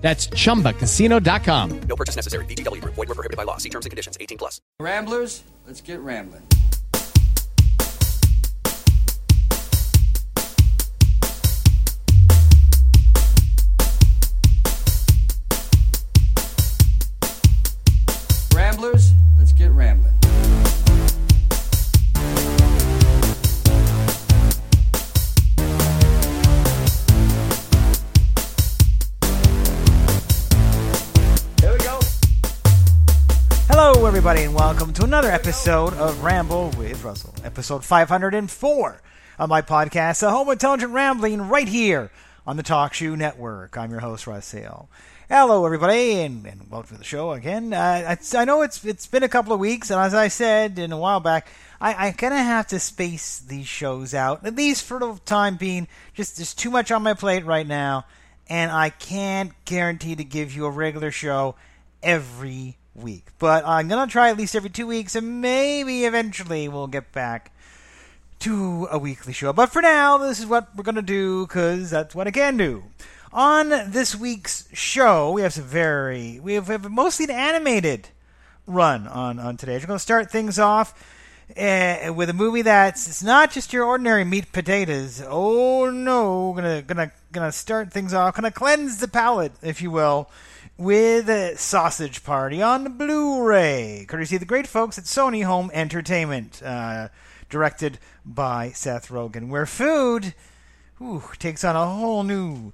That's chumbacasino.com. No purchase necessary. VGW Group. Void were prohibited by law. See terms and conditions. 18 plus. Ramblers, let's get rambling. Everybody, and welcome to another episode of Ramble with Russell, episode 504 of my podcast, The Home Intelligent Rambling, right here on the Talk Shoe Network. I'm your host, Russ. Hello, everybody, and, and welcome to the show again. Uh, I, I know it's it's been a couple of weeks, and as I said in a while back, I, I kind of have to space these shows out, at least for the time being. Just there's too much on my plate right now, and I can't guarantee to give you a regular show every week. But I'm going to try at least every two weeks, and maybe eventually we'll get back to a weekly show. But for now, this is what we're going to do because that's what I can do. On this week's show, we have some very, we have, we have mostly an animated run on, on today. We're going to start things off uh, with a movie that's it's not just your ordinary meat potatoes. Oh no, gonna gonna gonna start things off, gonna cleanse the palate, if you will, with Sausage Party on Blu-ray, courtesy of the great folks at Sony Home Entertainment, uh, directed by Seth Rogen, where food takes on a whole new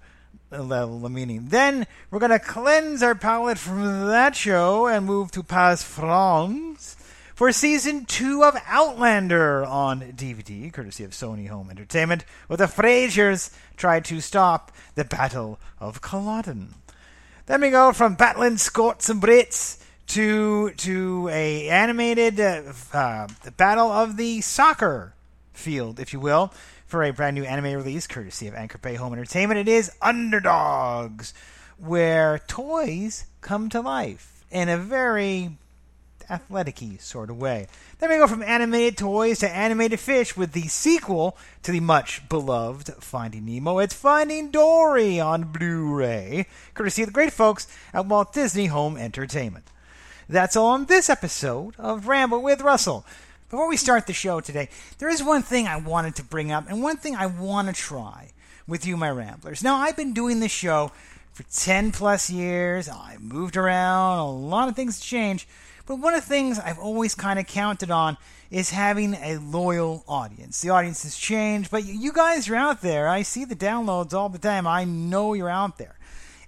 level of meaning. Then we're going to cleanse our palate from that show and move to Pas France for season two of Outlander on DVD, courtesy of Sony Home Entertainment, where the Frasers try to stop the Battle of Culloden. Then we go from battling Scots and Brits to to a animated uh, uh, battle of the soccer field, if you will, for a brand new anime release courtesy of Anchor Bay Home Entertainment. It is Underdogs, where toys come to life in a very athletic sort of way. Then we go from animated toys to animated fish with the sequel to the much beloved Finding Nemo. It's Finding Dory on Blu ray, courtesy of the great folks at Walt Disney Home Entertainment. That's all on this episode of Ramble with Russell. Before we start the show today, there is one thing I wanted to bring up and one thing I want to try with you, my Ramblers. Now, I've been doing this show for 10 plus years. I moved around, a lot of things changed. But one of the things I've always kind of counted on is having a loyal audience. The audience has changed, but you guys are out there. I see the downloads all the time. I know you're out there.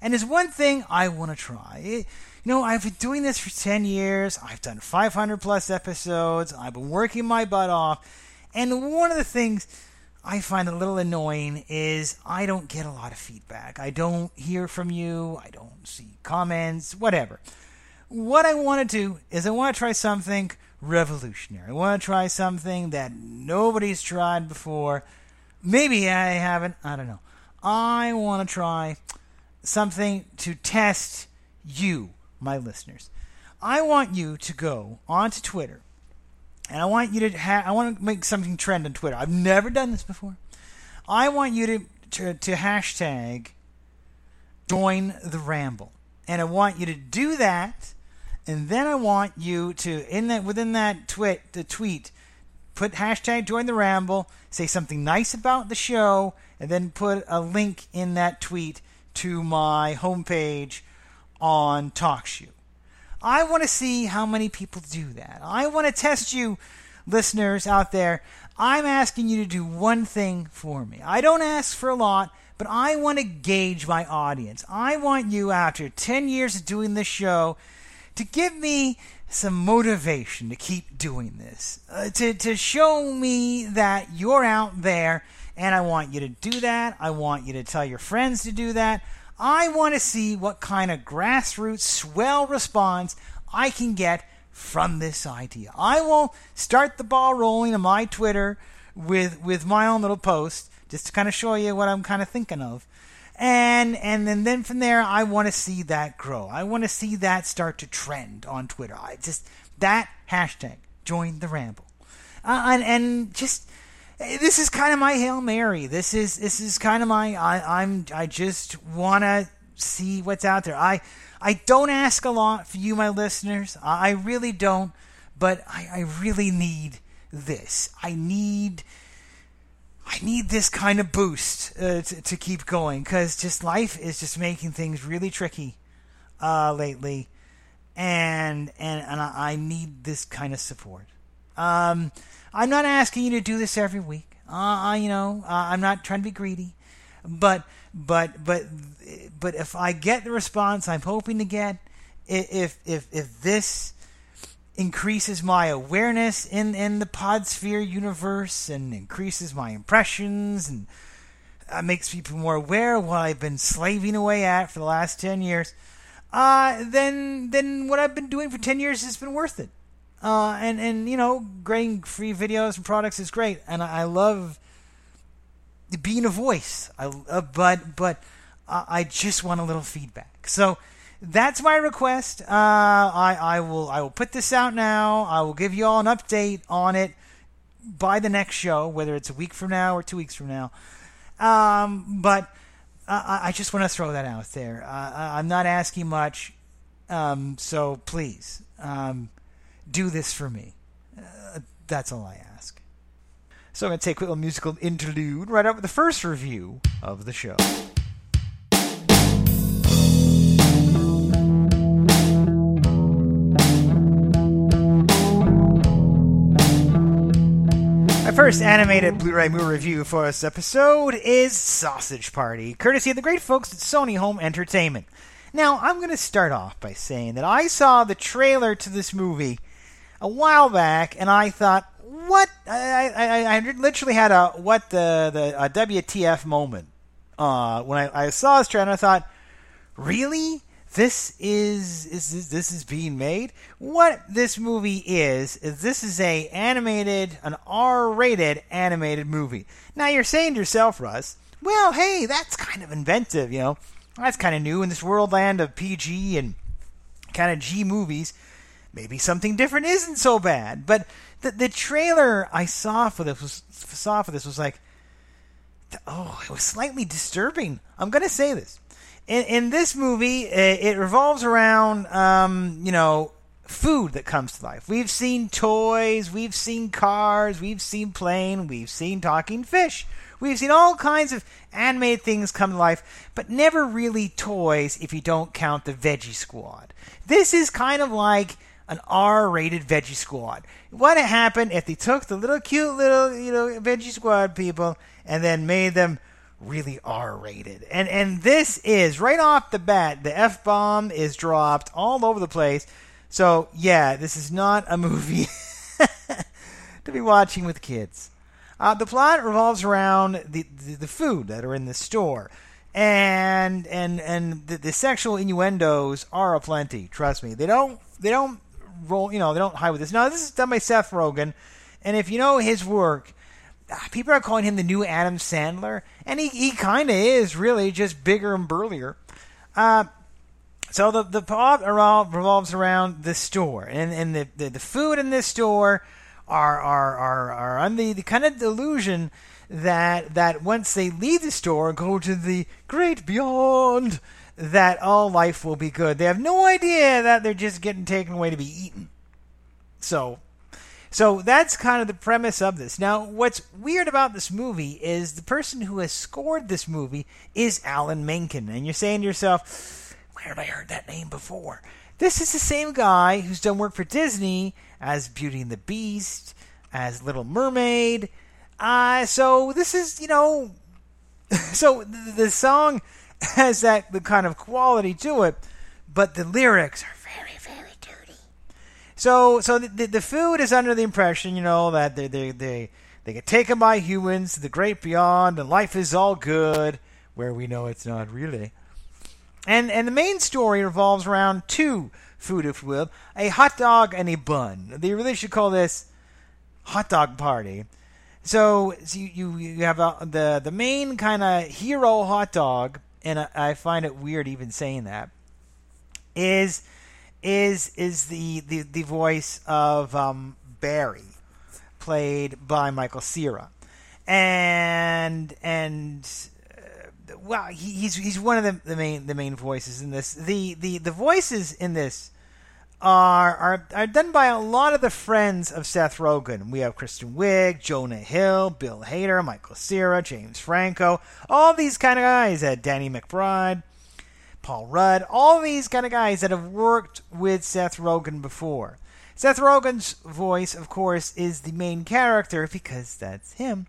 And there's one thing I want to try. It, you know, I've been doing this for 10 years. I've done 500 plus episodes. I've been working my butt off. And one of the things I find a little annoying is I don't get a lot of feedback. I don't hear from you. I don't see comments, whatever what I want to do is I want to try something revolutionary. I want to try something that nobody's tried before. Maybe I haven't. I don't know. I want to try something to test you, my listeners. I want you to go onto Twitter, and I want you to ha- I want to make something trend on Twitter. I've never done this before. I want you to to, to hashtag join the ramble, and I want you to do that and then I want you to in that within that tweet the tweet put hashtag join the ramble, say something nice about the show, and then put a link in that tweet to my homepage on TalkShoe. I want to see how many people do that. I want to test you, listeners out there. I'm asking you to do one thing for me. I don't ask for a lot, but I want to gauge my audience. I want you, after 10 years of doing this show, to give me some motivation to keep doing this, uh, to, to show me that you're out there, and I want you to do that. I want you to tell your friends to do that. I want to see what kind of grassroots swell response I can get from this idea. I will start the ball rolling on my Twitter with with my own little post just to kind of show you what I'm kind of thinking of. And and then, then from there I want to see that grow. I want to see that start to trend on Twitter. I just that hashtag join the ramble. Uh, and and just this is kind of my hail mary. This is this is kind of my I, I'm I just want to see what's out there. I I don't ask a lot for you, my listeners. I really don't, but I, I really need this. I need I need this kind of boost uh, to, to keep going because just life is just making things really tricky uh, lately, and and and I, need this kind of support. Um, I'm not asking you to do this every week. Uh, you know, uh, I'm not trying to be greedy, but but but but if I get the response I'm hoping to get, if if if this increases my awareness in in the Podsphere universe and increases my impressions and uh, makes people more aware of what I've been slaving away at for the last ten years, uh, then then what I've been doing for ten years has been worth it. Uh, and and you know, getting free videos and products is great, and I, I love being a voice. I uh, but but uh, I just want a little feedback. So that's my request. Uh, I I will I will put this out now. I will give you all an update on it by the next show, whether it's a week from now or two weeks from now. Um, but I, I just want to throw that out there. Uh, I'm not asking much, um, so please. Um, do this for me. Uh, that's all I ask. So I'm going to take a little musical interlude right up with the first review of the show. First animated Blu-ray movie review for this episode is Sausage Party, courtesy of the great folks at Sony Home Entertainment. Now, I'm going to start off by saying that I saw the trailer to this movie a while back, and I thought, what? I, I, I literally had a what the the WTF moment uh, when I, I saw this trailer. and I thought, really? This is is this, this is being made? What this movie is is this is a animated, an R-rated animated movie. Now you're saying to yourself, Russ, well, hey, that's kind of inventive, you know. That's kind of new in this world land of PG and kind of G movies maybe something different isn't so bad. But the the trailer I saw for this was saw for this was like, oh, it was slightly disturbing. I'm gonna say this. In, in this movie, it, it revolves around, um, you know, food that comes to life. We've seen toys, we've seen cars, we've seen plane, we've seen talking fish. We've seen all kinds of animated things come to life, but never really toys if you don't count the Veggie Squad. This is kind of like an R-rated Veggie Squad. What happened if they took the little cute little you know Veggie Squad people and then made them really R-rated? And and this is right off the bat the F bomb is dropped all over the place. So yeah, this is not a movie to be watching with kids. Uh, the plot revolves around the, the, the food that are in the store and and and the, the, sexual innuendos are aplenty. Trust me, they don't they don't roll, you know, they don't hide with this. Now, this is done by Seth Rogen, and if you know his work, people are calling him the new Adam Sandler, and he, he kind of is really just bigger and burlier. Uh, so the the plot revolves around the store, and and the, the, the food in this store are are are are under the, the kind of delusion that that once they leave the store and go to the great beyond, that all life will be good. They have no idea that they're just getting taken away to be eaten. So, so that's kind of the premise of this. Now, what's weird about this movie is the person who has scored this movie is Alan Menken, and you're saying to yourself, "Where have I heard that name before?" This is the same guy who's done work for Disney as Beauty and the Beast, as Little Mermaid. Uh, so this is, you know, so the, song has that the kind of quality to it, but the lyrics are. So, so the, the, food is under the impression, you know, that they they they they get taken by humans to the great beyond, and life is all good, where we know it's not really. And and the main story revolves around two food, if you will, a hot dog and a bun. They really should call this hot dog party. So, so you, you have a, the the main kind of hero hot dog, and I, I find it weird even saying that. Is is is the the, the voice of um, Barry, played by Michael Cera, and and uh, well, he, he's he's one of the, the main the main voices in this. The the the voices in this are, are are done by a lot of the friends of Seth Rogen. We have Kristen Wiig, Jonah Hill, Bill Hader, Michael Cera, James Franco, all these kind of guys. Uh, Danny McBride, Paul Rudd, all these kind of guys that have worked with Seth Rogen before. Seth Rogen's voice, of course, is the main character because that's him,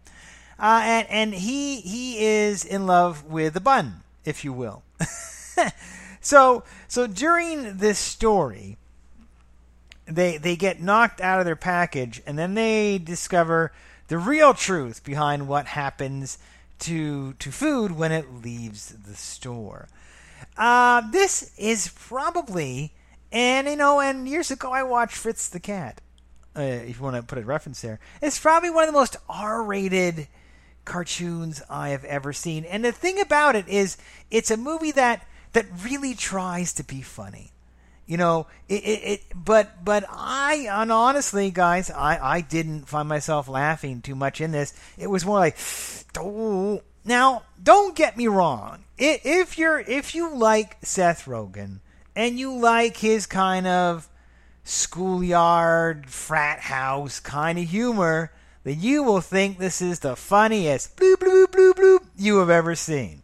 uh, and and he he is in love with the bun, if you will. so so during this story they they get knocked out of their package and then they discover the real truth behind what happens to to food when it leaves the store. Uh, this is probably and you know and years ago I watched Fritz the Cat. Uh, if you want to put a reference there, it's probably one of the most R-rated cartoons I have ever seen. And the thing about it is, it's a movie that that really tries to be funny you know it, it, it, but but i and honestly guys i i didn't find myself laughing too much in this it was more like oh now don't get me wrong if you're if you like seth rogen and you like his kind of schoolyard frat house kind of humor then you will think this is the funniest bloop bloop bloop bloop you have ever seen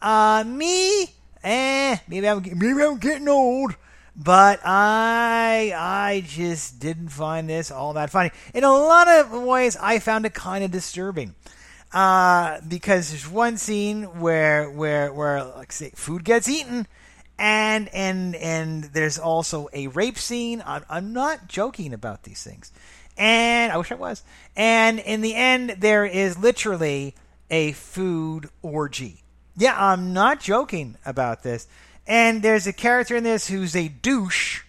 uh me eh maybe i'm maybe i'm getting old but I I just didn't find this all that funny. In a lot of ways, I found it kind of disturbing. Uh, because there's one scene where where where like say food gets eaten, and and and there's also a rape scene. I'm, I'm not joking about these things, and I wish I was. And in the end, there is literally a food orgy. Yeah, I'm not joking about this. And there's a character in this who's a douche,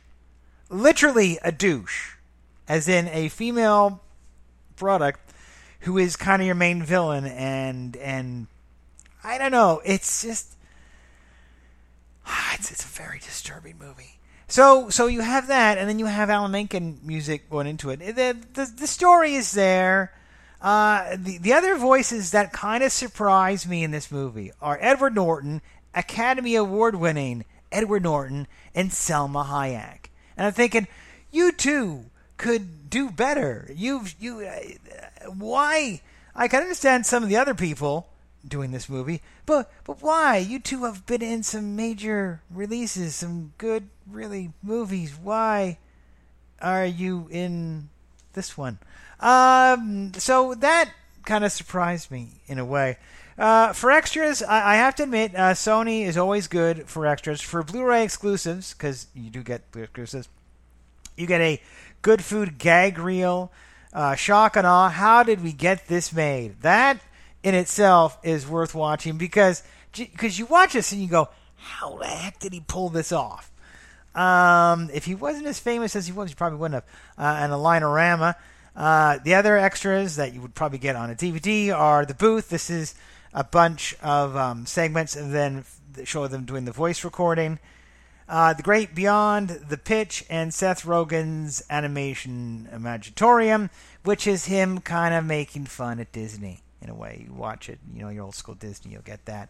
literally a douche, as in a female product who is kind of your main villain and and I don't know, it's just it's it's a very disturbing movie. So so you have that and then you have Alan Menken music going into it. The the, the story is there. Uh, the, the other voices that kind of surprise me in this movie are Edward Norton Academy Award winning Edward Norton and Salma Hayek. And I'm thinking, you two could do better. You've you uh, why? I can understand some of the other people doing this movie, but but why? You two have been in some major releases, some good really movies. Why are you in this one? Um, so that kind of surprised me in a way. Uh, for extras, I, I, have to admit, uh, Sony is always good for extras. For Blu-ray exclusives, because you do get Blu-ray exclusives, you get a good food gag reel, uh, shock and awe. How did we get this made? That in itself is worth watching because because you watch this and you go, how the heck did he pull this off? Um, if he wasn't as famous as he was, he probably wouldn't have. Uh, and a Linorama. Uh, the other extras that you would probably get on a DVD are the booth. This is a bunch of um, segments and then show them doing the voice recording. Uh, the Great Beyond, The Pitch, and Seth Rogen's Animation Imaginatorium, which is him kind of making fun at Disney in a way. You watch it, you know, your old school Disney, you'll get that.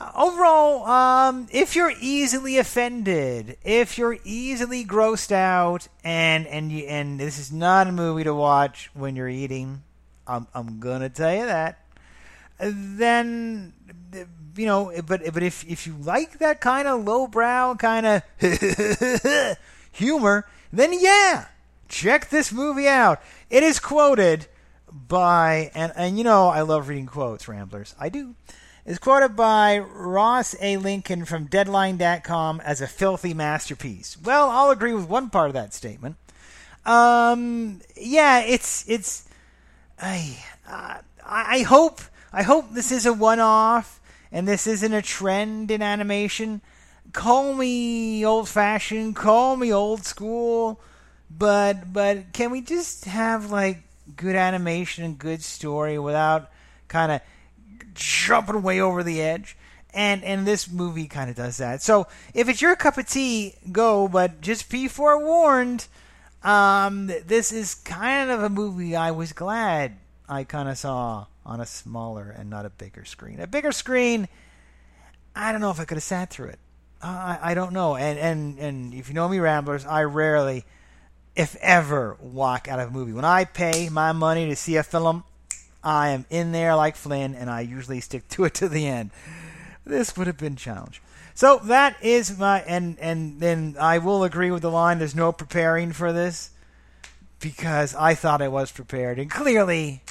Uh, overall, um, if you're easily offended, if you're easily grossed out, and and you, and this is not a movie to watch when you're eating, I'm I'm gonna tell you that then you know, but but if if you like that kind of lowbrow kind of humor, then yeah, check this movie out. It is quoted by and and you know I love reading quotes, Ramblers. I do. Is quoted by Ross A. Lincoln from Deadline.com as a filthy masterpiece. Well, I'll agree with one part of that statement. Um, yeah, it's it's I uh, I hope I hope this is a one off and this isn't a trend in animation call me old fashioned, call me old school, but but can we just have like good animation and good story without kind of jumping way over the edge? And and this movie kind of does that. So if it's your cup of tea, go. But just be forewarned. Um, this is kind of a movie I was glad I kind of saw on a smaller and not a bigger screen. A bigger screen, I don't know if I could have sat through it. I, I don't know. And, and, and if you know me, Ramblers, I rarely, if ever, walk out of a movie. When I pay my money to see a film, I am in there like Flynn, and I usually stick to it to the end. This would have been challenge. So that is my and and then I will agree with the line. There's no preparing for this because I thought I was prepared, and clearly,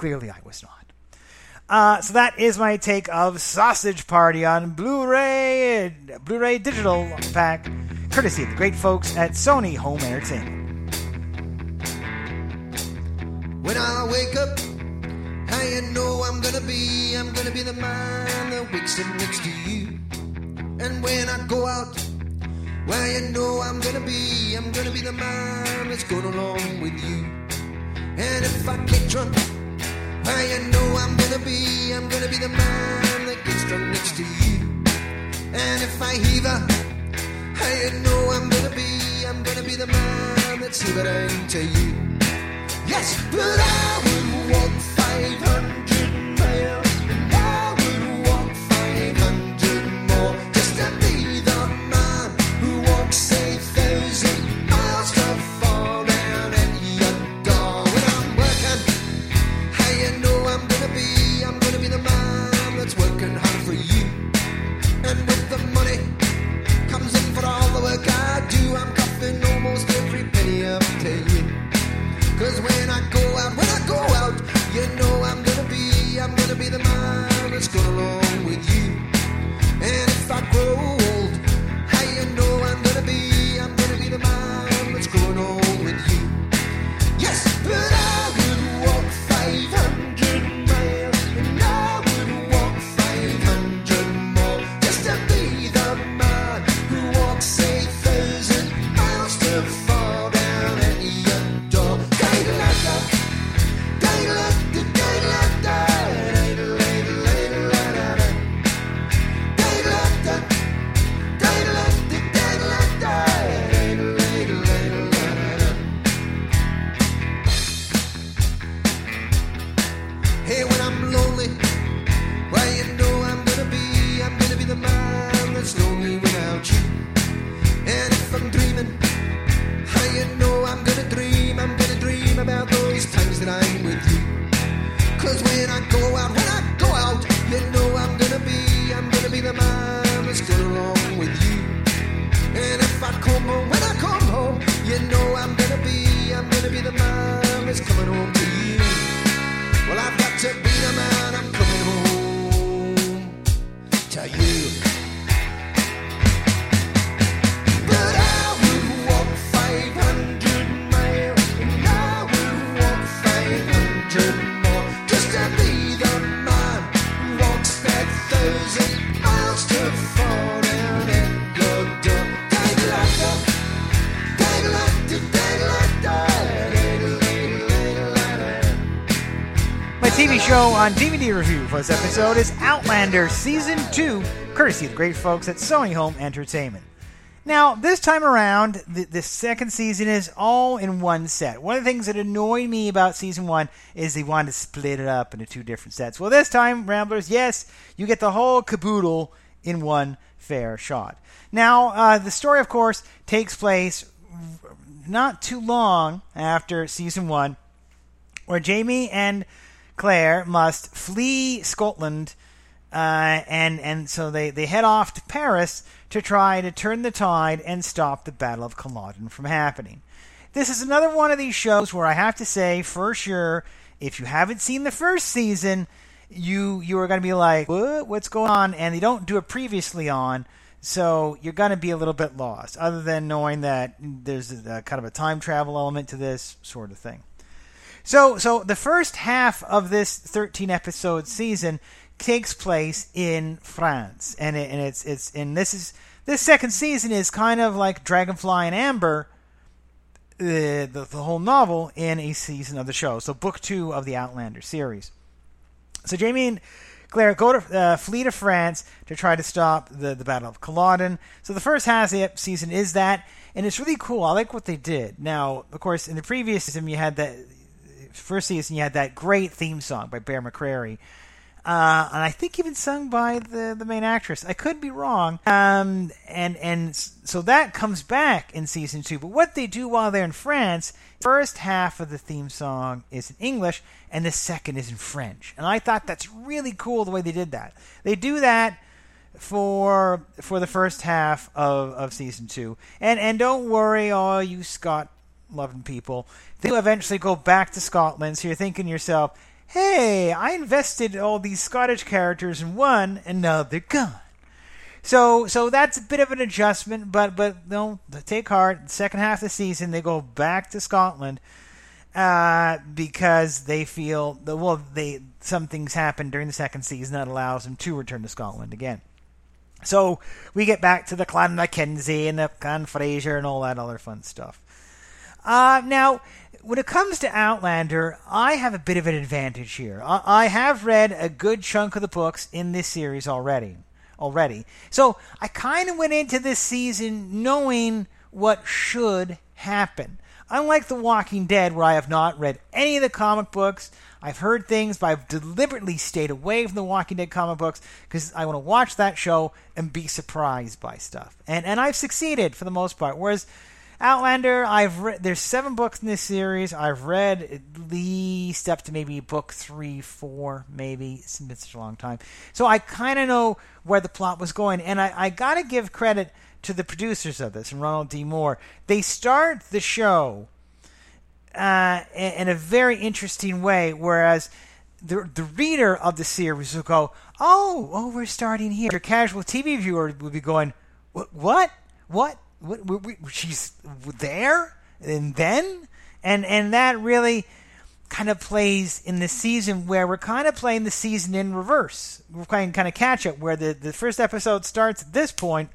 clearly I was not. Uh, so that is my take of Sausage Party on Blu-ray, Blu-ray digital pack, courtesy of the great folks at Sony Home Entertainment. When I wake up, you know I'm gonna be? I'm gonna be the man that wakes up next to you. And when I go out, well, you know I'm gonna be, I'm gonna be the man that's going along with you. And if I get drunk, you know I'm gonna be, I'm gonna be the man that gets drunk next to you. And if I heaver, well, you know I'm gonna be, I'm gonna be the man that's heavering to you. Yes, but I would walk 500 you know I'm gonna be, I'm gonna be the man that's going along on DVD review for this episode is Outlander Season 2, courtesy of the great folks at Sony Home Entertainment. Now, this time around, the, the second season is all in one set. One of the things that annoyed me about season one is they wanted to split it up into two different sets. Well, this time, Ramblers, yes, you get the whole caboodle in one fair shot. Now, uh, the story, of course, takes place not too long after season one, where Jamie and Claire must flee Scotland, uh, and and so they, they head off to Paris to try to turn the tide and stop the Battle of Culloden from happening. This is another one of these shows where I have to say for sure, if you haven't seen the first season, you you are going to be like, what? What's going on? And they don't do it previously on. So you're going to be a little bit lost, other than knowing that there's a, kind of a time travel element to this sort of thing. So, so the first half of this 13 episode season takes place in France, and it, and it's it's and this is this second season is kind of like Dragonfly in Amber, the, the the whole novel in a season of the show. So book two of the Outlander series. So Jamie and Claire go to uh, flee to France to try to stop the the Battle of Culloden. So the first half of the season is that, and it's really cool. I like what they did. Now, of course, in the previous season, you had that first season, you had that great theme song by Bear McCreary. Uh, and I think even sung by the, the main actress. I could be wrong. Um, and and so that comes back in season two. But what they do while they're in France, first half of the theme song is in English, and the second is in French. And I thought that's really cool the way they did that. They do that for for the first half of, of season two. And and don't worry, all you Scott loving people. They will eventually go back to Scotland. So you're thinking to yourself, hey, I invested all these Scottish characters in one, and now they're gone. So, so that's a bit of an adjustment, but but no, take heart. Second half of the season, they go back to Scotland uh, because they feel that well, they some things happen during the second season that allows them to return to Scotland again. So we get back to the Clan Mackenzie and the Clan Fraser and all that other fun stuff. Uh, now, when it comes to Outlander, I have a bit of an advantage here. I, I have read a good chunk of the books in this series already. Already, so I kind of went into this season knowing what should happen. Unlike The Walking Dead, where I have not read any of the comic books, I've heard things, but I've deliberately stayed away from the Walking Dead comic books because I want to watch that show and be surprised by stuff. And and I've succeeded for the most part. Whereas Outlander, I've read. There's seven books in this series. I've read at least up to maybe book three, four, maybe. It's been such a long time, so I kind of know where the plot was going. And I, I got to give credit to the producers of this and Ronald D. Moore. They start the show uh, in, a very interesting way, whereas the the reader of the series will go, "Oh, oh, we're starting here." Your casual TV viewer would be going, "What? What? What? What, she's there and then and and that really kind of plays in the season where we're kind of playing the season in reverse. We're playing kind of catch up where the, the first episode starts at this point,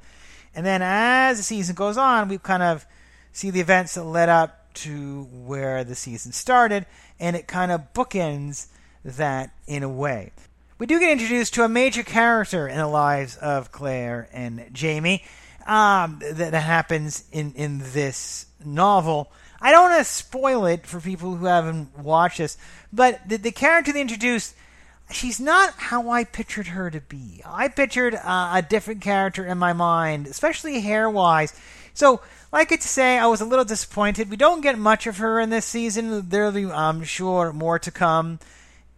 and then as the season goes on, we kind of see the events that led up to where the season started, and it kind of bookends that in a way. We do get introduced to a major character in the lives of Claire and Jamie um, that, happens in, in this novel. I don't want to spoil it for people who haven't watched this, but the, the character they introduced, she's not how I pictured her to be. I pictured uh, a different character in my mind, especially hair wise. So, like I say, I was a little disappointed. We don't get much of her in this season. There'll be, I'm sure, more to come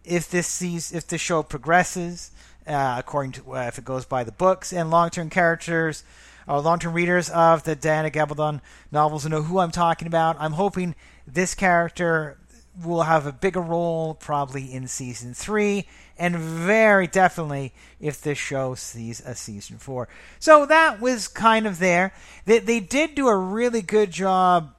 if this season, if the show progresses, uh, according to uh, if it goes by the books and long-term characters uh, long-term readers of the Diana Gabaldon novels know who I'm talking about. I'm hoping this character will have a bigger role probably in season three, and very definitely if this show sees a season four. So that was kind of there. They, they did do a really good job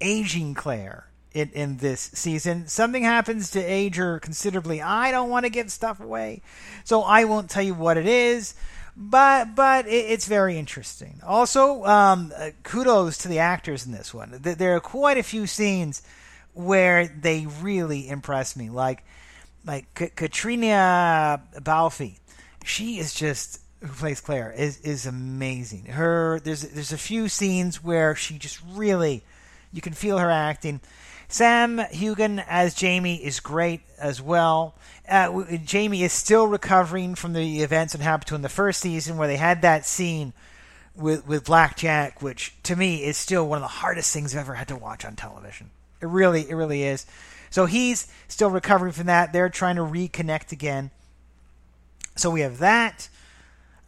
aging Claire in, in this season. Something happens to age her considerably. I don't want to give stuff away, so I won't tell you what it is but but it, it's very interesting. Also, um, uh, kudos to the actors in this one. There are quite a few scenes where they really impress me. Like like K- Caitriona Balfe, she is just who plays Claire is is amazing. Her there's there's a few scenes where she just really you can feel her acting. Sam Heughan as Jamie is great as well. Uh, Jamie is still recovering from the events that happened to in the first season, where they had that scene with with Black Jack, which to me is still one of the hardest things I've ever had to watch on television. It really, it really is. So he's still recovering from that. They're trying to reconnect again. So we have that.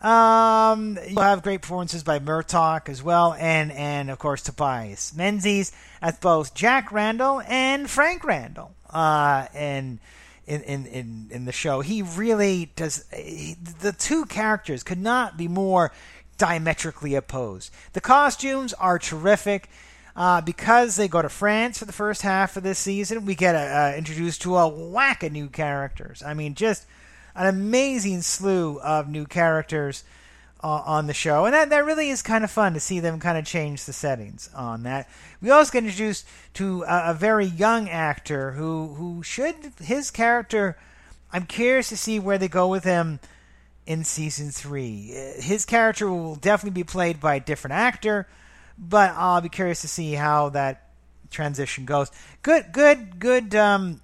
Um, you'll have great performances by Murtagh as well, and and of course Tobias Menzies as both Jack Randall and Frank Randall. Uh, and in, in, in, in the show, he really does. He, the two characters could not be more diametrically opposed. The costumes are terrific. Uh, because they go to France for the first half of this season, we get uh, introduced to a whack of new characters. I mean, just an amazing slew of new characters uh, on the show, and that, that really is kind of fun to see them kind of change the settings on that. We also get introduced to a, a very young actor who who should his character. I'm curious to see where they go with him in season three. His character will definitely be played by a different actor, but I'll be curious to see how that transition goes. Good, good, good. Um,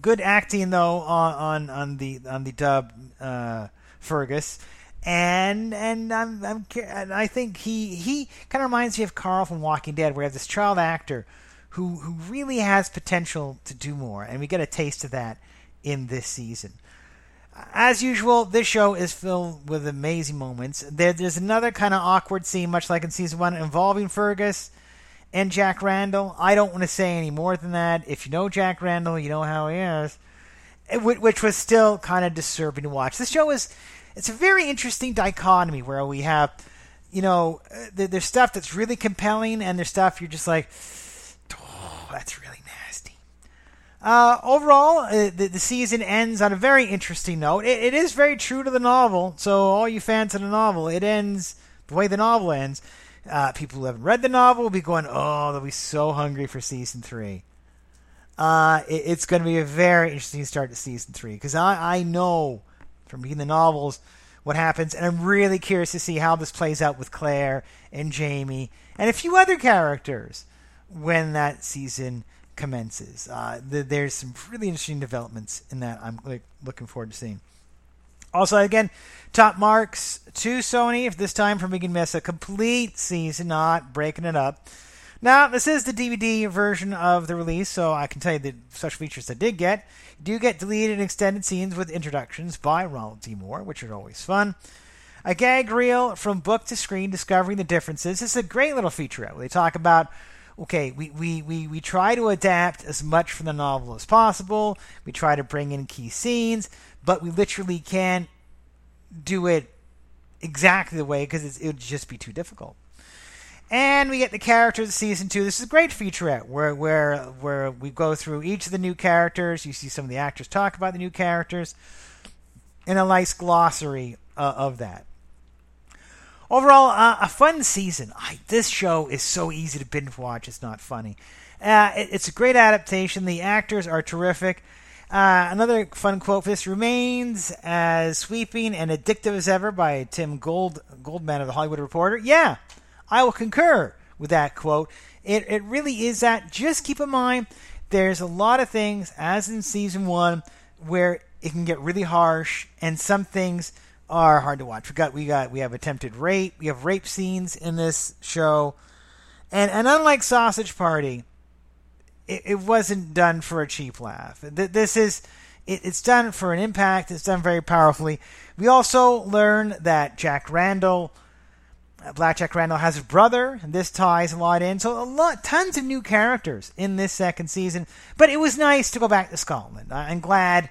good acting though on on, on the on the dub uh, Fergus, and and I'm, I'm and I think he he kind of reminds me of Carl from Walking Dead, where you have this child actor who who really has potential to do more, and we get a taste of that in this season. As usual, this show is filled with amazing moments. There, there's another kind of awkward scene, much like in season one, involving Fergus and Jack Randall. I don't want to say any more than that. If you know Jack Randall, you know how he is. Which was still kind of disturbing to watch. This show is it's a very interesting dichotomy where we have, you know, uh, there- there's stuff that's really compelling and there's stuff you're just like, oh, that's really nasty. Uh, overall, uh, the, the season ends on a very interesting note. It, it is very true to the novel, so all you fans of the novel, it ends the way the novel ends. Uh, people who haven't read the novel will be going, oh, they'll be so hungry for season three. Uh, it, it's going to be a very interesting start to season three because I, I know from reading the novels what happens, and I'm really curious to see how this plays out with Claire and Jamie and a few other characters when that season commences. Uh, th- there's some really interesting developments in that I'm like, looking forward to seeing. Also, again, top marks to Sony, if this time for Megan Miss, a complete season, not breaking it up. Now, this is the DVD version of the release, so I can tell you the special features I did get. Do get deleted and extended scenes with introductions by Ronald D. Moore, which are always fun. A gag reel from book to screen, discovering the differences. This is a great little featurette where they talk about okay, we, we, we, we try to adapt as much from the novel as possible. We try to bring in key scenes, but we literally can't do it exactly the way because it would just be too difficult. And we get the characters of season two. This is a great featurette where where where we go through each of the new characters. You see some of the actors talk about the new characters, and a nice glossary uh, of that. Overall, uh, a fun season. I, this show is so easy to binge watch. It's not funny. Uh, it, it's a great adaptation. The actors are terrific. Uh, another fun quote for this remains as sweeping and addictive as ever by Tim Gold Goldman of the Hollywood Reporter. Yeah, I will concur with that quote. It it really is that. Just keep in mind, there's a lot of things, as in season one, where it can get really harsh, and some things are hard to watch. We got we got we have attempted rape, we have rape scenes in this show, and and unlike Sausage Party, it, it wasn't done for a cheap laugh. This is it, it's done for an impact. It's done very powerfully. We also learn that Jack Randall, uh, Black Jack Randall, has a brother, and this ties a lot in. So a lot, tons of new characters in this second season. But it was nice to go back to Scotland. I'm glad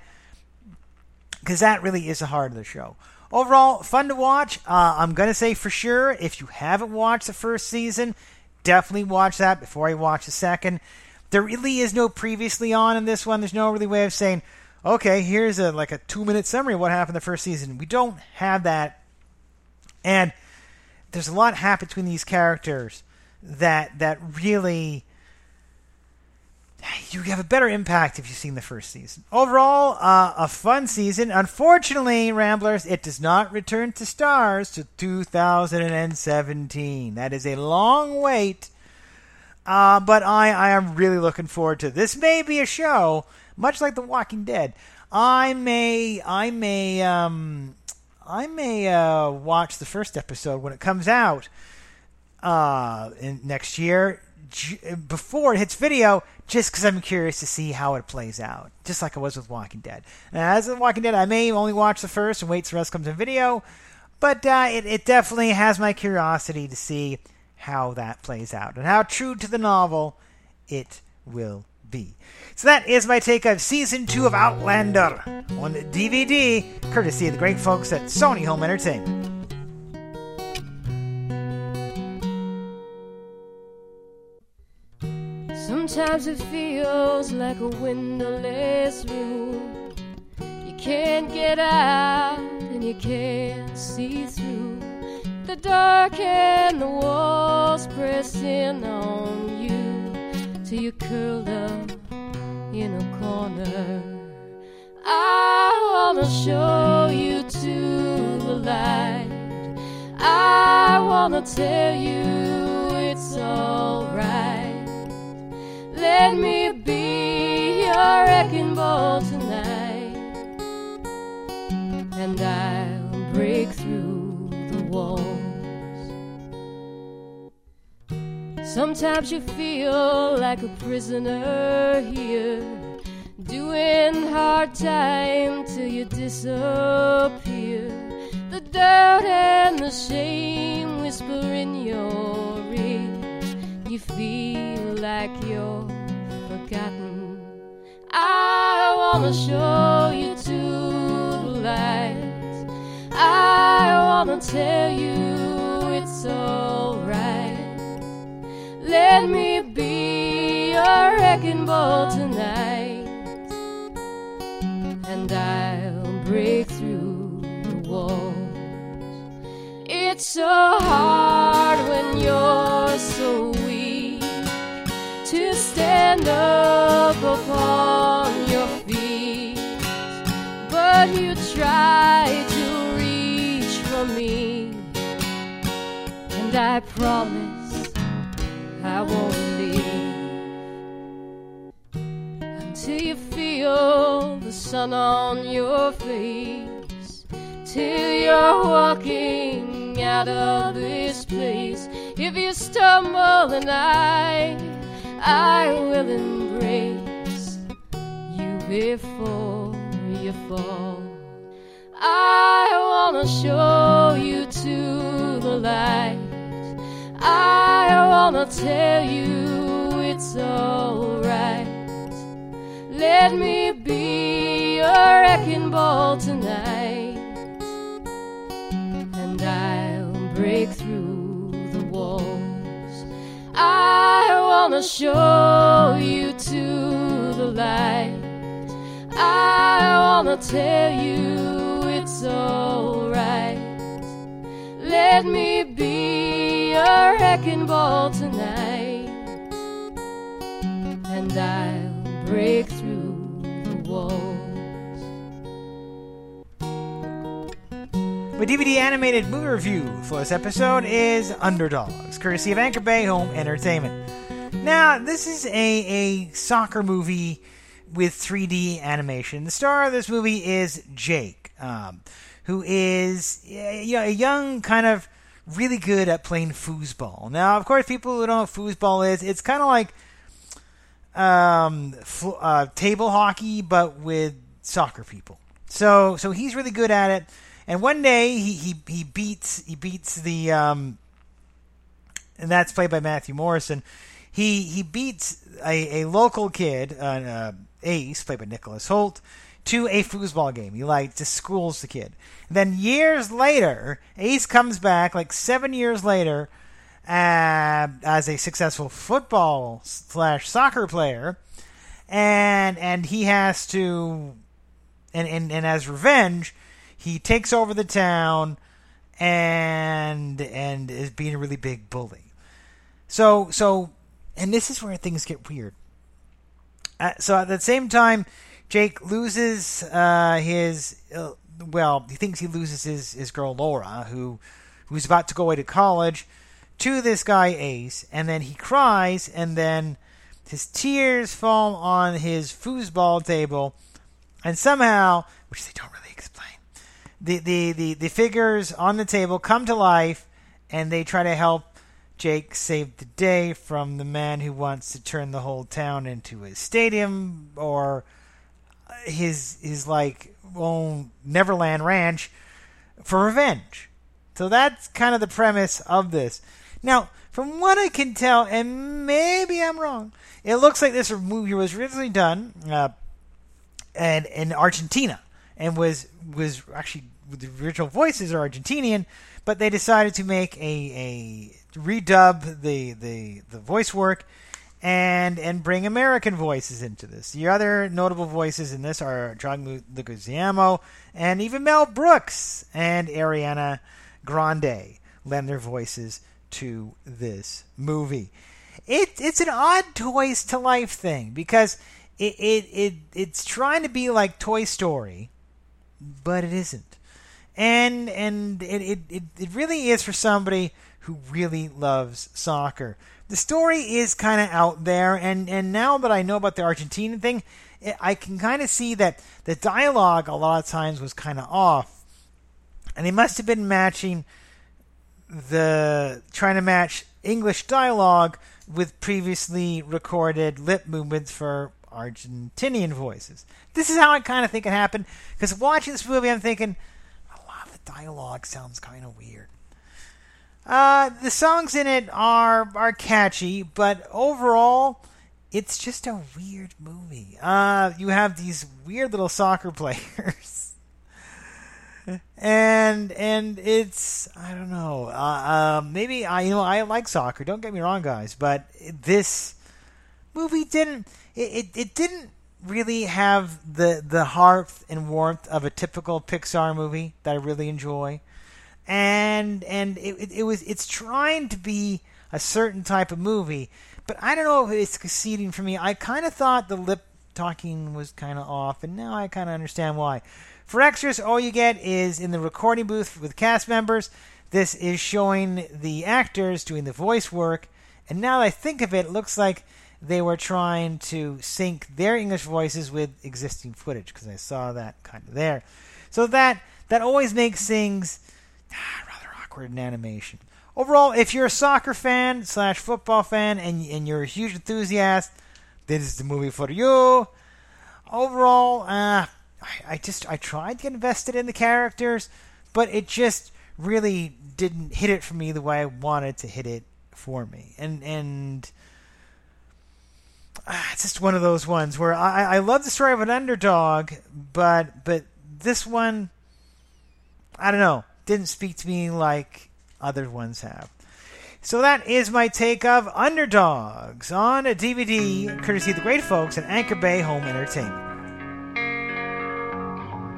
because that really is the heart of the show. Overall, fun to watch. Uh, I'm going to say for sure, if you haven't watched the first season, definitely watch that before you watch the second. There really is no previously on in this one. There's no really way of saying, okay, here's a like a two minute summary of what happened the first season. We don't have that, and there's a lot happened between these characters that that really you have a better impact if you've seen the first season. Overall, uh, a fun season. Unfortunately, Ramblers, it does not return to Starz to 2017. That is a long wait. Uh, but I, I am really looking forward to this. May be a show much like The Walking Dead. I may I may um, I may uh, watch the first episode when it comes out uh, in next year j- before it hits video, just because I'm curious to see how it plays out, just like I was with Walking Dead. Now, as with Walking Dead, I may only watch the first and wait till the rest comes in video, but uh, it, it definitely has my curiosity to see how that plays out and how true to the novel it will be. So that is my take of season two of Outlander on DVD, courtesy of the great folks at Sony Home Entertainment. Sometimes it feels like a windowless room. You can't get out and you can't see through the dark and the walls press in on you till you curled up in a corner. I wanna show you to the light. I wanna tell you it's alright. Let me be your wrecking ball tonight, and I'll break through the walls. Sometimes you feel like a prisoner here, doing hard time till you disappear. The doubt and the shame whisper in your ear. You feel like you're forgotten. I wanna show you to the light. I wanna tell you wrecking ball tonight, and I'll break through the walls. It's so hard when you're so weak to stand up upon your feet, but you try to reach for me, and I promise. I won't feel the sun on your face, till you're walking out of this place. If you stumble and I, I will embrace you before you fall. I wanna show you to the light. I wanna tell you it's alright. Let me be your wrecking ball tonight, and I'll break through the walls. I wanna show you to the light. I wanna tell you it's alright. Let me be your wrecking ball tonight, and I'll break through the walls. The DVD animated movie review for this episode is Underdogs, courtesy of Anchor Bay Home Entertainment. Now, this is a, a soccer movie with 3D animation. The star of this movie is Jake, um, who is you know, a young kind of really good at playing foosball. Now, of course, people who don't know what foosball is, it's kind of like um, uh, table hockey, but with soccer people. So, so he's really good at it. And one day he he, he beats he beats the um, and that's played by Matthew Morrison. He he beats a, a local kid, uh, uh, Ace, played by Nicholas Hoult, to a foosball game. He like just schools the kid. then years later, Ace comes back, like seven years later, uh, as a successful football slash soccer player, and and he has to, and and, and as revenge, he takes over the town, and and is being a really big bully. So so, and this is where things get weird. Uh, so at the same time, Jake loses uh, his. Uh, well, he thinks he loses his, his girl Laura, who who's about to go away to college, to this guy Ace, and then he cries, and then his tears fall on his foosball table, and somehow, which they don't really explain, the, the, the, the figures on the table come to life, and they try to help Jake save the day from the man who wants to turn the whole town into a stadium or his his like own Neverland Ranch for revenge. So that's kind of the premise of this. Now, from what I can tell, and maybe I'm wrong, it looks like this movie was originally done uh, and in Argentina and was was actually the original voices are Argentinian, but they decided to make a a redub the the the voice work and and bring American voices into this. The other notable voices in this are John Leguizamo and even Mel Brooks and Ariana Grande lend their voices to this movie. It it's an odd Toys to Life thing because it, it, it it's trying to be like Toy Story, but it isn't. And and it, it, it, it really is for somebody who really loves soccer. The story is kind of out there, and, and now that I know about the Argentinian thing, it, I can kind of see that the dialogue a lot of times was kind of off, and they must have been matching the trying to match English dialogue with previously recorded lip movements for Argentinian voices. This is how I kind of think it happened because watching this movie, I'm thinking a lot of the dialogue sounds kind of weird. Uh, the songs in it are are catchy, but overall, it's just a weird movie. Uh, you have these weird little soccer players, and and it's I don't know. Uh, uh, maybe I you know I like soccer. Don't get me wrong, guys, but this movie didn't it, it, it didn't really have the the heart and warmth of a typical Pixar movie that I really enjoy, and and it, it, it was it's trying to be a certain type of movie, but I don't know if it's succeeding for me. I kind of thought the lip talking was kind of off, and now I kind of understand why. For extras, all you get is in the recording booth with cast members. This is showing the actors doing the voice work, and now that I think of it, it looks like they were trying to sync their English voices with existing footage because I saw that kind of there. So that that always makes things ah, rather awkward in animation. Overall, if you're a soccer fan slash football fan and and you're a huge enthusiast, this is the movie for you. Overall, uh, I, I just I tried to get invested in the characters, but it just really didn't hit it for me the way I wanted to hit it for me. And and ah, it's just one of those ones where I, I love the story of an underdog, but but this one, I don't know, didn't speak to me like other ones have. So that is my take of Underdogs on a DVD, courtesy of the great folks at Anchor Bay Home Entertainment.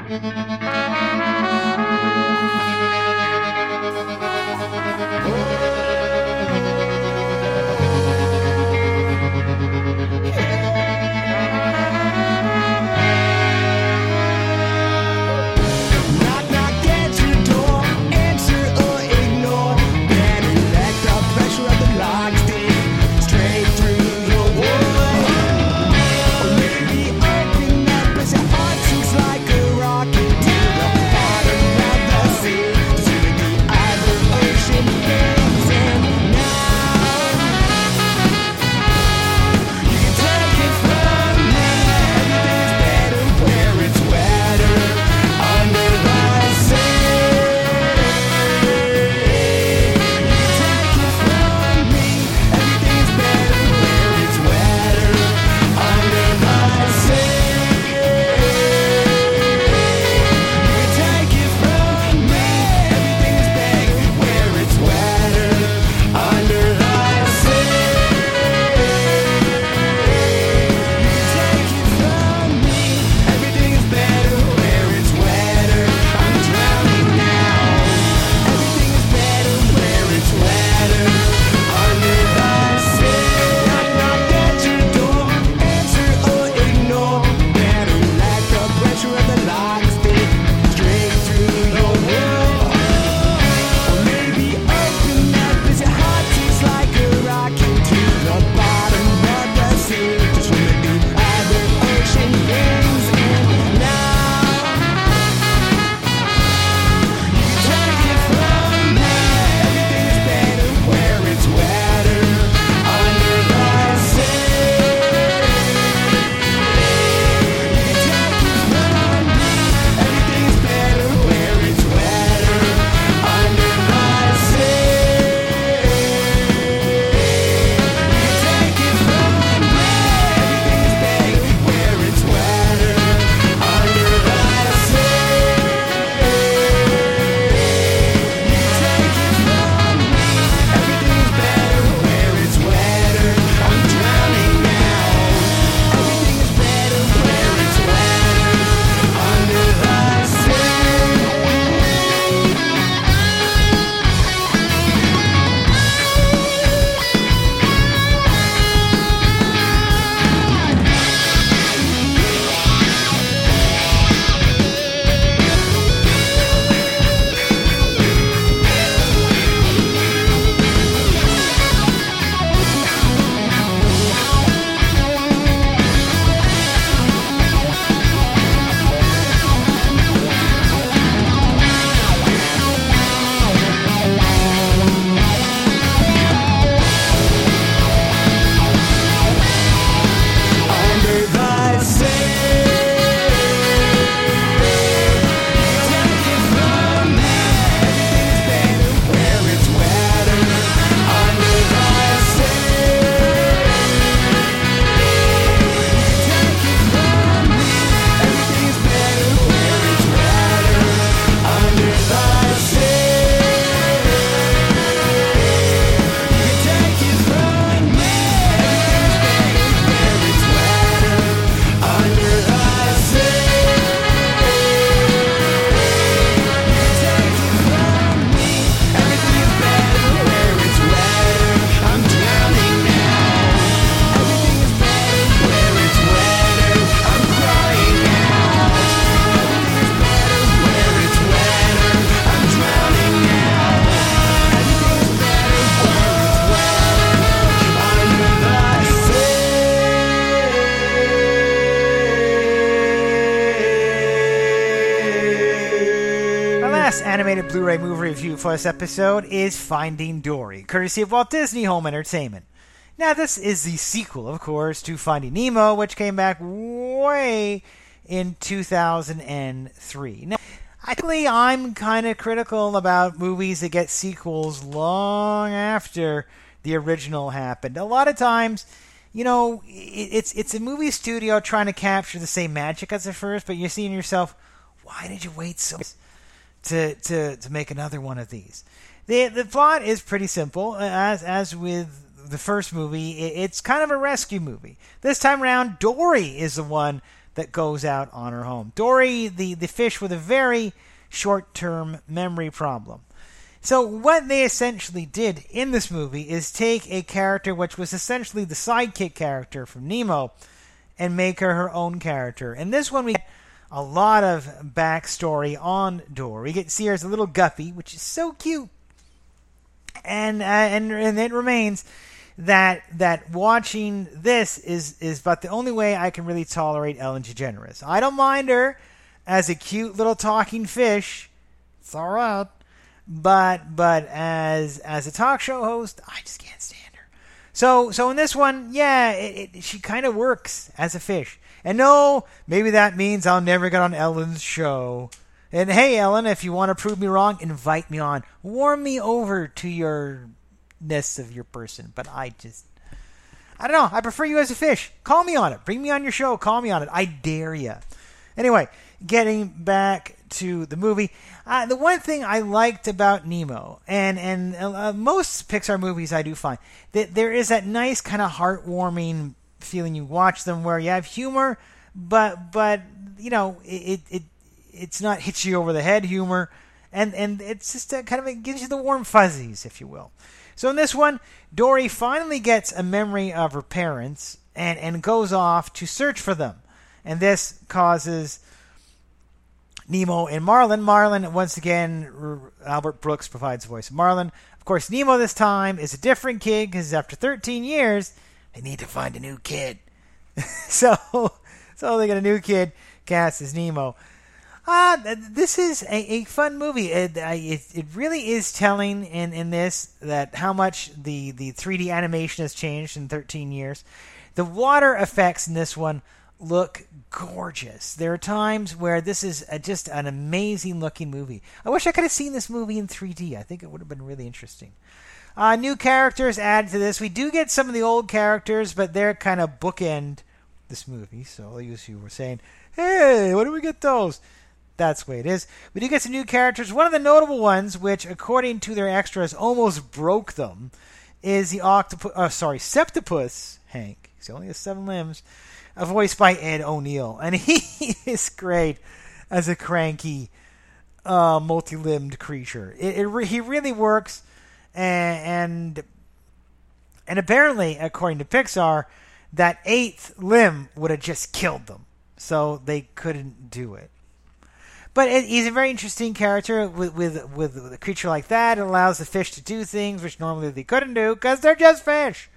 Thank you. For this episode is Finding Dory, courtesy of Walt Disney Home Entertainment. Now, this is the sequel, of course, to Finding Nemo, which came back way in 2003. Now, actually, I'm kind of critical about movies that get sequels long after the original happened. A lot of times, you know, it's it's a movie studio trying to capture the same magic as the first, but you're seeing yourself, why did you wait so to to to make another one of these? The the plot is pretty simple, as as with the first movie. It's kind of a rescue movie. This time around, Dory is the one that goes out on her home. Dory, the the fish with a very short term memory problem. So what they essentially did in this movie is take a character which was essentially the sidekick character from Nemo and make her her own character. And this one we a lot of backstory on Dory. We get to see her as a little guppy, which is so cute. And uh, and and it remains that that watching this is is about the only way I can really tolerate Ellen DeGeneres. I don't mind her as a cute little talking fish. It's all right but but as as a talk show host, I just can't stand her. So so in this one, yeah, it, it, she kind of works as a fish. And no, maybe that means I'll never get on Ellen's show. And hey, Ellen, if you want to prove me wrong, invite me on. Warm me over to your ness of your person. But I just, I don't know. I prefer you as a fish. Call me on it. Bring me on your show. Call me on it. I dare you. Anyway, getting back to the movie, uh, the one thing I liked about Nemo, and and uh, most Pixar movies I do find that there is that nice kind of heartwarming feeling you watch them where you have humor, but but you know it it it's not hits you over the head humor, and and it's just a, kind of it gives you the warm fuzzies, if you will. So in this one, Dory finally gets a memory of her parents and and goes off to search for them, and this causes Nemo and Marlin. Marlin, once again, Albert Brooks provides voice of Marlin. Of course, Nemo this time is a different kid because after 13 years, they need to find a new kid. so, so they get a new kid cast as Nemo. Ah, th- this is a, a fun movie. It, I, it it really is telling in, in this that how much the, the 3D animation has changed in 13 years. The water effects in this one look gorgeous. There are times where this is a, just an amazing looking movie. I wish I could have seen this movie in 3D. I think it would have been really interesting. Uh, new characters added to this. We do get some of the old characters, but they're kind of bookend this movie. So as you were saying, hey, where do we get those? That's the way it is. We do get some new characters. One of the notable ones, which according to their extras almost broke them, is the octopus. Oh, sorry, septopus Hank. He only has seven limbs. Uh, voiced by Ed O'Neill, and he is great as a cranky, uh, multi-limbed creature. It, it re- he really works, and, and apparently, according to Pixar, that eighth limb would have just killed them, so they couldn't do it. But it, he's a very interesting character with, with with a creature like that. It allows the fish to do things which normally they couldn't do because they're just fish.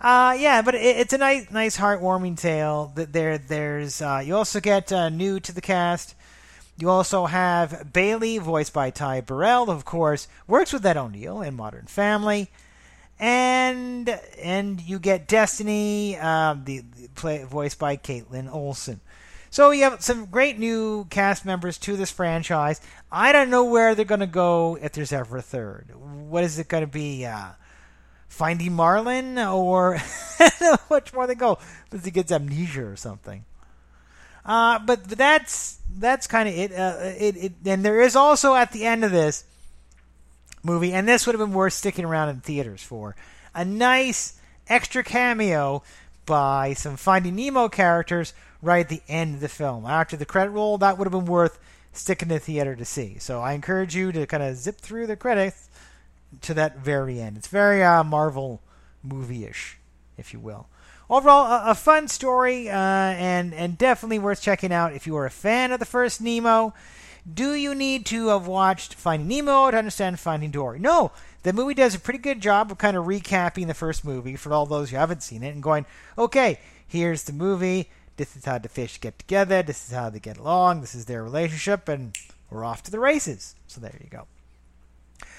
Uh, yeah, but it, it's a nice, nice, heartwarming tale. That there, there's uh, you also get uh, new to the cast. You also have Bailey, voiced by Ty Burrell, of course, works with Ed O'Neill in Modern Family, and and you get Destiny, um, the, the play voiced by Kaitlin Olson. So you have some great new cast members to this franchise. I don't know where they're going to go if there's ever a third. What is it going to be? Uh, Finding Marlin, or which more they go. Does he gets amnesia or something? Uh, but, but that's that's kind of it. Uh, it. It and there is also at the end of this movie, and this would have been worth sticking around in theaters for a nice extra cameo by some Finding Nemo characters right at the end of the film. After the credit roll, that would have been worth sticking in the theater to see. So I encourage you to kind of zip through the credits to that very end. It's very uh, Marvel movie-ish, if you will. Overall, a, a fun story, uh, and and definitely worth checking out if you are a fan of the first Nemo. Do you need to have watched Finding Nemo to understand Finding Dory? No, the movie does a pretty good job of kind of recapping the first movie for all those who haven't seen it and going, okay, here's the movie. This is how the fish get together. This is how they get along. This is their relationship, and we're off to the races. So there you go.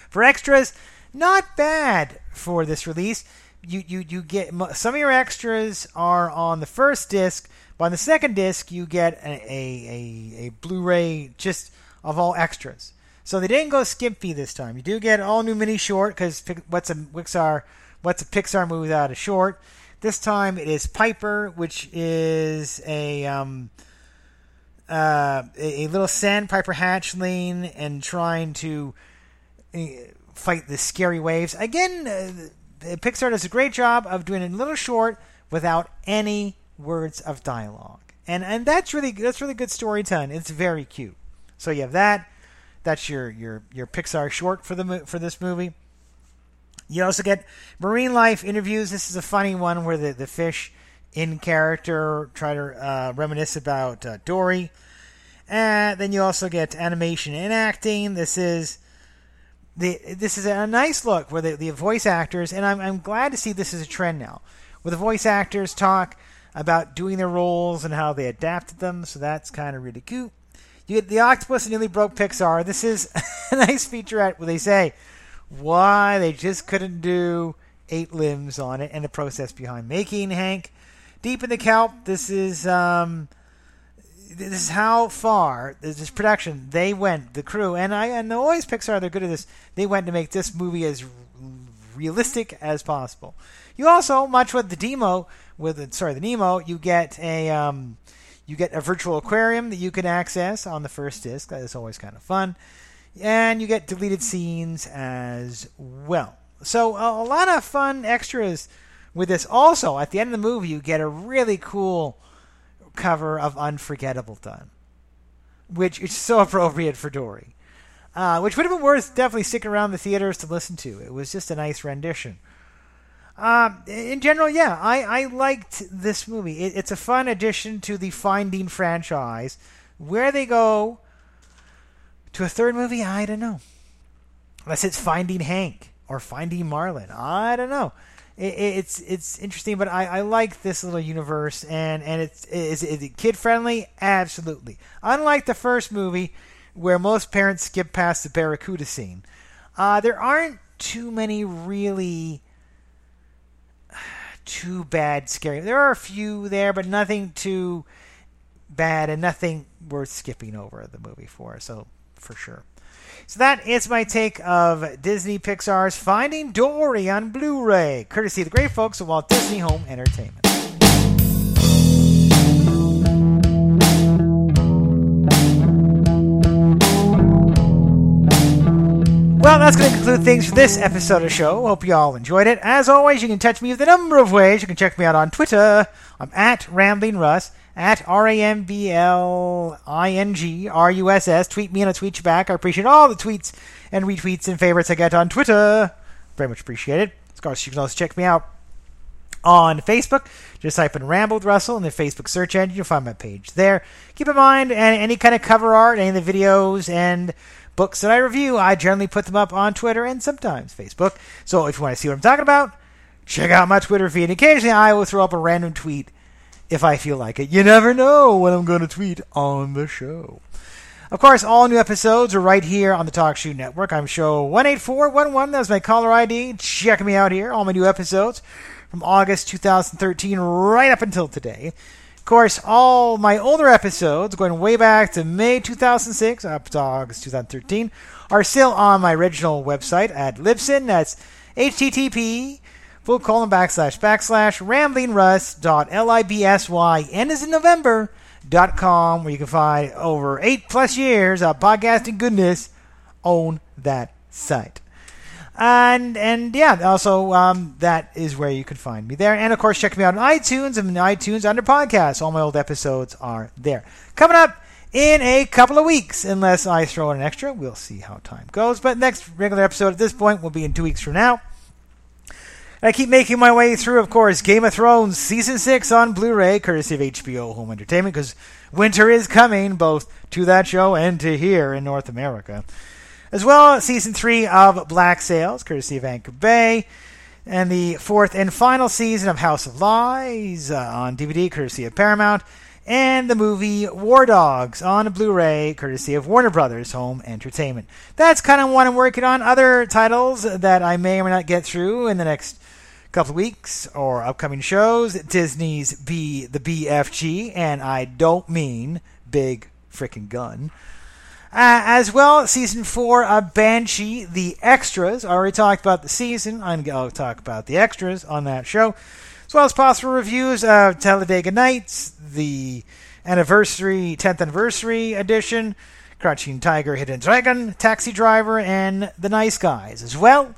For extras, not bad for this release. You you you get some of your extras are on the first disc, but on the second disc you get a a, a, a Blu-ray just of all extras. So they didn't go skimpy this time. You do get all new mini short because what's a Pixar what's a Pixar movie without a short? This time it is Piper, which is a um, uh, a, little sandpiper hatchling and trying to uh, fight the scary waves. Again, uh, Pixar does a great job of doing a little short without any words of dialogue, and and that's really that's really good storytelling. It's very cute. So you have that. That's your your your Pixar short for the for this movie. You also get marine life interviews. This is a funny one where the, the fish in character try to uh, reminisce about uh, Dory. And then you also get animation and acting. This is the this is a nice look where the, the voice actors, and I'm, I'm glad to see this is a trend now, where the voice actors talk about doing their roles and how they adapted them. So that's kind of really cute. You get the octopus nearly broke Pixar. This is a nice featurette where they say why they just couldn't do eight limbs on it and the process behind making Hank. Deep in the Kelp, this is um, this is how far this production they went. The crew and I and always Pixar they're good at this. They went to make this movie as realistic as possible. You also much with the demo with sorry the Nemo you get a um, you get a virtual aquarium that you can access on the first disc. That is always kind of fun and you get deleted scenes as well. So a, a, lot of fun extras with this. Also, at the end of the movie, you get a really cool cover of Unforgettable done, which is so appropriate for Dory. Uh, which would have been worth definitely sticking around the theaters to listen to. It was just a nice rendition. Uh, in general, yeah, I, I liked this movie. It, it's a fun addition to the Finding franchise. Where they go to a third movie, I don't know. Unless it's Finding Hank or Finding Marlin, I don't know. It, it, it's it's interesting, but I, I like this little universe, and and it's is, is it kid friendly? Absolutely. Unlike the first movie, where most parents skip past the Barracuda scene, uh, there aren't too many really too bad scary. There are a few there, but nothing too bad and nothing worth skipping over the movie for. So for sure. So that is my take of Disney Pixar's Finding Dory on Blu-ray, courtesy of the great folks at Walt Disney Home Entertainment. Well, that's going to conclude things for this episode of show. Hope you all enjoyed it. As always, you can touch me with a number of ways. You can check me out on Twitter. I'm at Rambling Russ at R A M B L I N G R U S S. Tweet me and I'll tweet you back. I appreciate all the tweets and retweets and favorites I get on Twitter. Very much appreciated. Of course, you can also check me out on Facebook. Just type in Ramble with Russell in the Facebook search engine. You'll find my page there. Keep in mind, any kind of cover art, any of the videos and books that I review, I generally put them up on Twitter and sometimes Facebook. So if you want to see what I'm talking about, check out my Twitter feed. Occasionally, I will throw up a random tweet if I feel like it. You never know when I'm going to tweet on the show. Of course, all new episodes are right here on the TalkShoe Network. I'm show 18411. That's my caller ID. Check me out here. All my new episodes from August 2013 right up until today. Of course, all my older episodes, going way back to May 2006 up to August 2013, are still on my original website at Libsyn. That's http full colon backslash backslash ramblingruss.libsy and is in November dot com where you can find over eight plus years of podcasting goodness on that site. And and yeah, also um, that is where you can find me there. And of course, check me out on iTunes. I'm iTunes under podcasts. All my old episodes are there. Coming up in a couple of weeks, unless I throw in an extra. We'll see how time goes. But next regular episode at this point will be in two weeks from now. I keep making my way through, of course, Game of Thrones Season 6 on Blu ray, courtesy of HBO Home Entertainment, because winter is coming, both to that show and to here in North America. As well, Season 3 of Black Sails, courtesy of Anchor Bay. and the fourth and final season of House of Lies uh, on DVD, courtesy of Paramount, and the movie War Dogs on Blu-ray, courtesy of Warner Brothers Home Entertainment. That's kind of what I'm working on. Other titles that I may or may not get through in the next couple weeks or upcoming shows. Disney's B the BFG, and I don't mean big frickin' gun. Uh, as well, season four of Banshee, the extras. I already talked about the season. Going to talk about the extras on that show, as well as possible reviews of Talladega Nights, the anniversary, 10th anniversary edition, Crouching Tiger, Hidden Dragon, Taxi Driver, and The Nice Guys as well.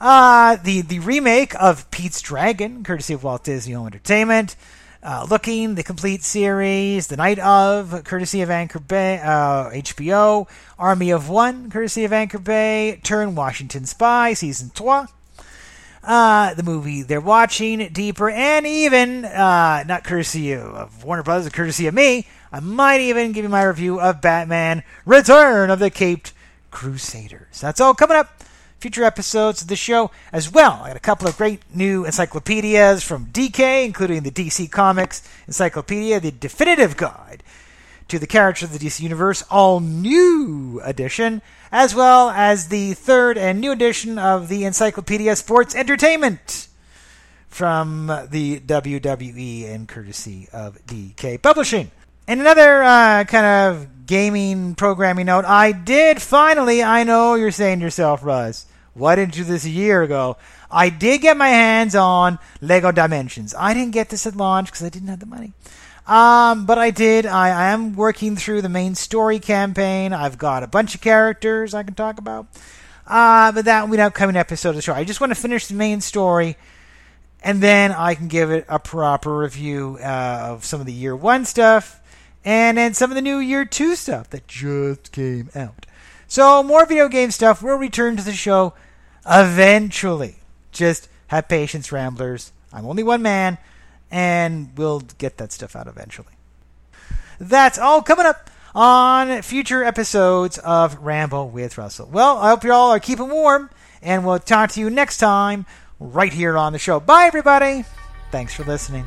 Uh, the the remake of Pete's Dragon, courtesy of Walt Disney Home Entertainment. Uh, looking the complete series, The Night of, courtesy of Anchor Bay, uh, HBO. Army of One, courtesy of Anchor Bay. Turn Washington Spy, season 2. Uh, the movie they're watching, Deeper, and even, uh, not courtesy of Warner Brothers, courtesy of me, I might even give you my review of Batman Return of the Caped Crusaders. That's all coming up future episodes of the show as well. I got a couple of great new encyclopedias from DK, including the DC Comics Encyclopedia, the definitive guide to the characters of the DC Universe, all new edition, as well as the third and new edition of the Encyclopedia Sports Entertainment from the WWE and courtesy of DK Publishing. And another uh, kind of gaming programming note, I did finally, I know you're saying to yourself, Russ, why didn't you do this a year ago? I did get my hands on Lego Dimensions. I didn't get this at launch because I didn't have the money. Um, but I did. I, I am working through the main story campaign. I've got a bunch of characters I can talk about. Uh, but that will be an upcoming episode of the show. I just want to finish the main story, and then I can give it a proper review uh, of some of the year one stuff, and then some of the new year two stuff that just came out. So more video game stuff We'll return to the show eventually. Just have patience, Ramblers. I'm only one man, and we'll get that stuff out eventually. That's all coming up on future episodes of Ramble with Russell. Well, I hope you all are keeping warm, and we'll talk to you next time right here on the show. Bye, everybody. Thanks for listening.